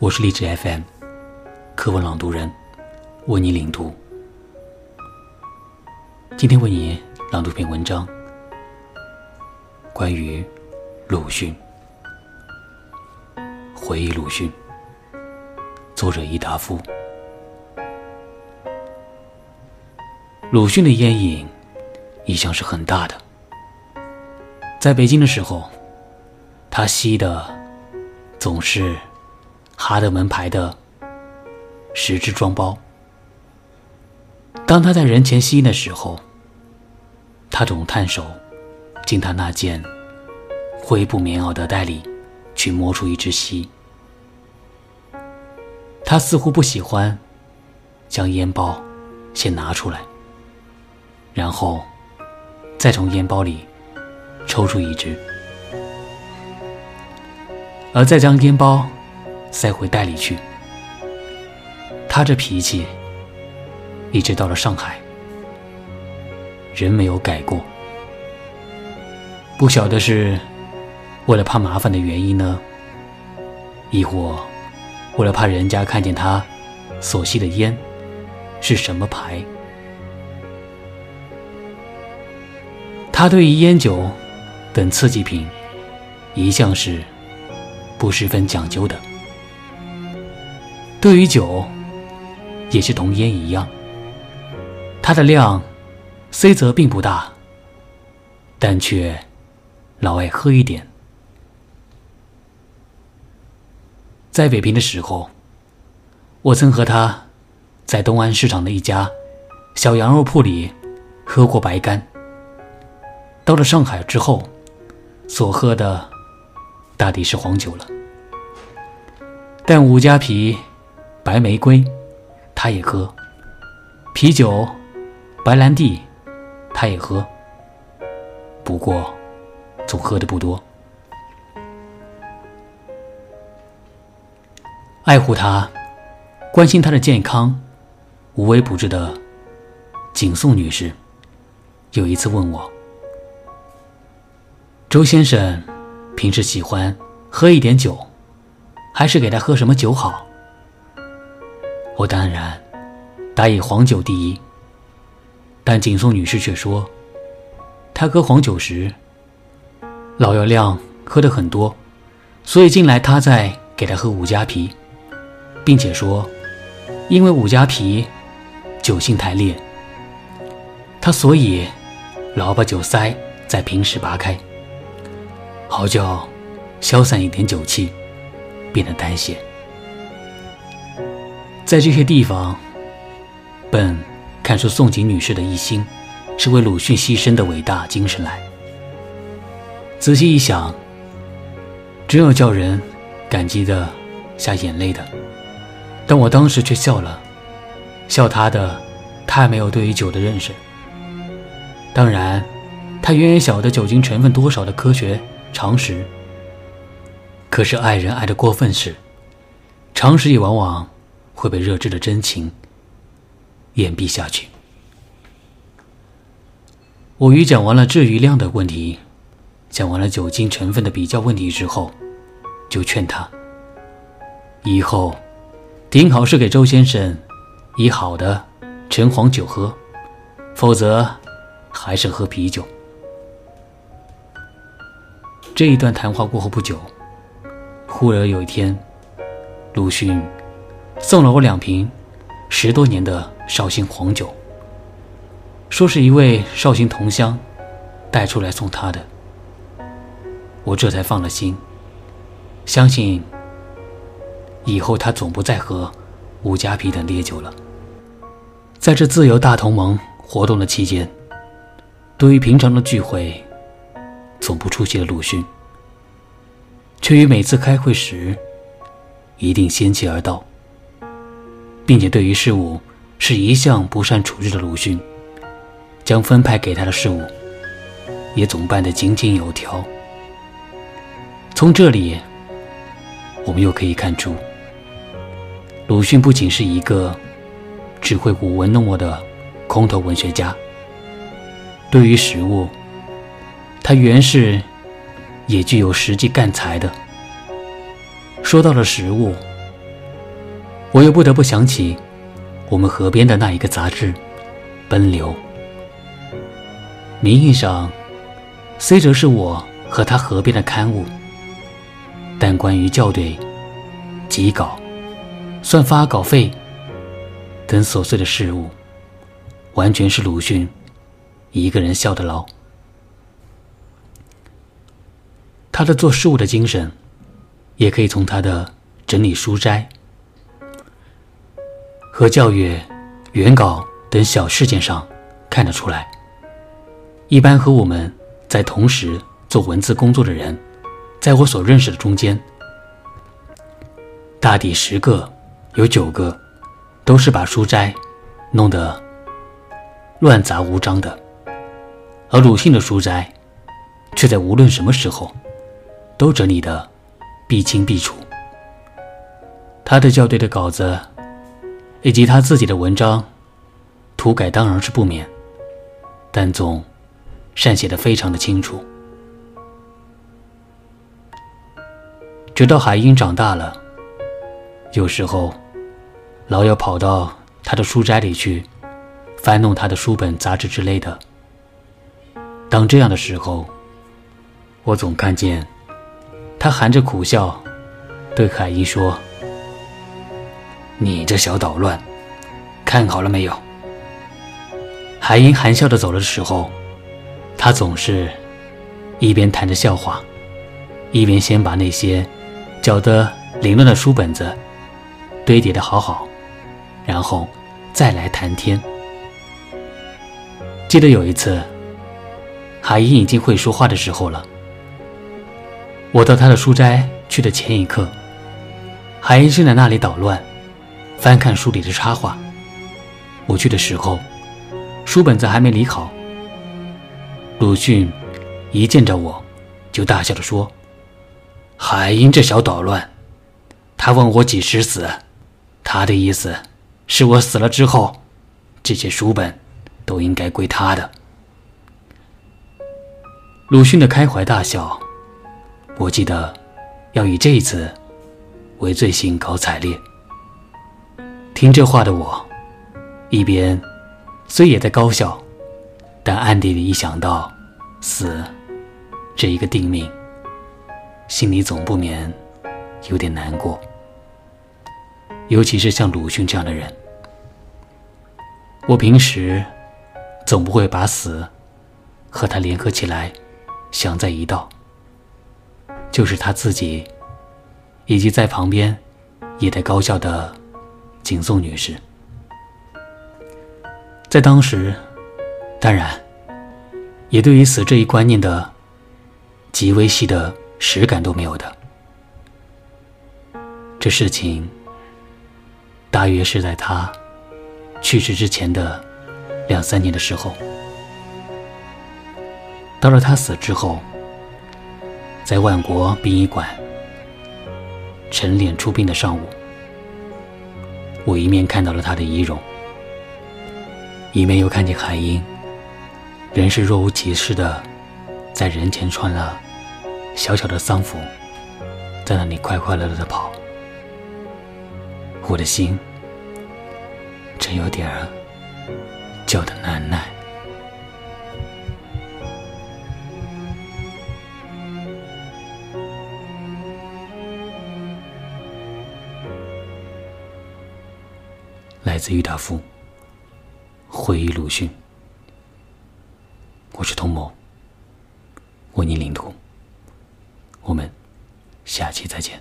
我是励志 FM，课文朗读人，为你领读。今天为你朗读篇文章，关于鲁迅。回忆鲁迅，作者伊达夫。鲁迅的烟瘾一向是很大的，在北京的时候，他吸的总是。哈德门牌的十支装包。当他在人前吸烟的时候，他总探手进他那件灰布棉袄的袋里去摸出一支吸。他似乎不喜欢将烟包先拿出来，然后再从烟包里抽出一支，而再将烟包。塞回袋里去。他这脾气，一直到了上海，人没有改过。不晓得是为了怕麻烦的原因呢，亦或为了怕人家看见他所吸的烟是什么牌。他对于烟酒等刺激品，一向是不十分讲究的。对于酒，也是同烟一样，它的量虽则并不大，但却老爱喝一点。在北平的时候，我曾和他在东安市场的一家小羊肉铺里喝过白干。到了上海之后，所喝的大抵是黄酒了，但五加皮。白玫瑰，他也喝；啤酒、白兰地，他也喝。不过，总喝的不多。爱护他、关心他的健康、无微不至的景颂女士，有一次问我：“周先生平时喜欢喝一点酒，还是给他喝什么酒好？”我当然答以黄酒第一，但景颂女士却说，她喝黄酒时，老要亮喝的很多，所以近来她在给她喝五加皮，并且说，因为五加皮酒性太烈，他所以老把酒塞在平时拔开，好叫消散一点酒气，变得淡些。在这些地方，本看出宋锦女士的一心是为鲁迅牺牲的伟大精神来。仔细一想，真有叫人感激的下眼泪的。但我当时却笑了，笑他的太没有对于酒的认识。当然，他远远晓得酒精成分多少的科学常识。可是爱人爱的过分时，常识也往往。会被热炽的真情掩蔽下去。我与讲完了质余量的问题，讲完了酒精成分的比较问题之后，就劝他以后顶好是给周先生以好的陈黄酒喝，否则还是喝啤酒。这一段谈话过后不久，忽而有一天，鲁迅。送了我两瓶十多年的绍兴黄酒，说是一位绍兴同乡带出来送他的，我这才放了心，相信以后他总不再喝五加皮等烈酒了。在这自由大同盟活动的期间，对于平常的聚会，总不出席的鲁迅，却于每次开会时一定先期而到。并且对于事物是一向不善处置的鲁迅，将分派给他的事物也总办得井井有条。从这里，我们又可以看出，鲁迅不仅是一个只会舞文弄墨的空头文学家，对于食物，他原是也具有实际干才的。说到了食物，我又不得不想起我们河边的那一个杂志《奔流》，名义上虽则是我和他河边的刊物，但关于校对、辑稿、算发稿费等琐碎的事物，完全是鲁迅一个人笑得牢。他的做事物的精神，也可以从他的整理书斋。和教育原稿等小事件上看得出来。一般和我们在同时做文字工作的人，在我所认识的中间，大抵十个有九个都是把书斋弄得乱杂无章的，而鲁迅的书斋却在无论什么时候都整理得必清必楚。他的校对的稿子。以及他自己的文章，涂改当然是不免，但总善写的非常的清楚。直到海英长大了，有时候老要跑到他的书斋里去翻弄他的书本、杂志之类的。当这样的时候，我总看见他含着苦笑对海英说。你这小捣乱，看好了没有？海英含笑的走了的时候，他总是一边谈着笑话，一边先把那些搅得凌乱的书本子堆叠的好好，然后再来谈天。记得有一次，海英已经会说话的时候了，我到他的书斋去的前一刻，海英正在那里捣乱。翻看书里的插画。我去的时候，书本子还没理好。鲁迅一见着我，就大笑着说：“海英这小捣乱，他问我几时死，他的意思是我死了之后，这些书本都应该归他的。”鲁迅的开怀大笑，我记得要以这一次为最兴高采烈。听这话的我，一边虽也在高笑，但暗地里一想到死这一个定命，心里总不免有点难过。尤其是像鲁迅这样的人，我平时总不会把死和他联合起来想在一道。就是他自己，以及在旁边也在高笑的。景颂女士，在当时，当然，也对于死这一观念的极微细的实感都没有的。这事情大约是在他去世之前的两三年的时候，到了他死之后，在万国殡仪馆晨练出殡的上午。我一面看到了他的仪容，一面又看见海英，仍是若无其事的在人前穿了小小的丧服，在那里快快乐乐的跑。我的心真有点儿叫的难耐。来自郁达夫，回忆鲁迅。我是童某，为您领读。我们下期再见。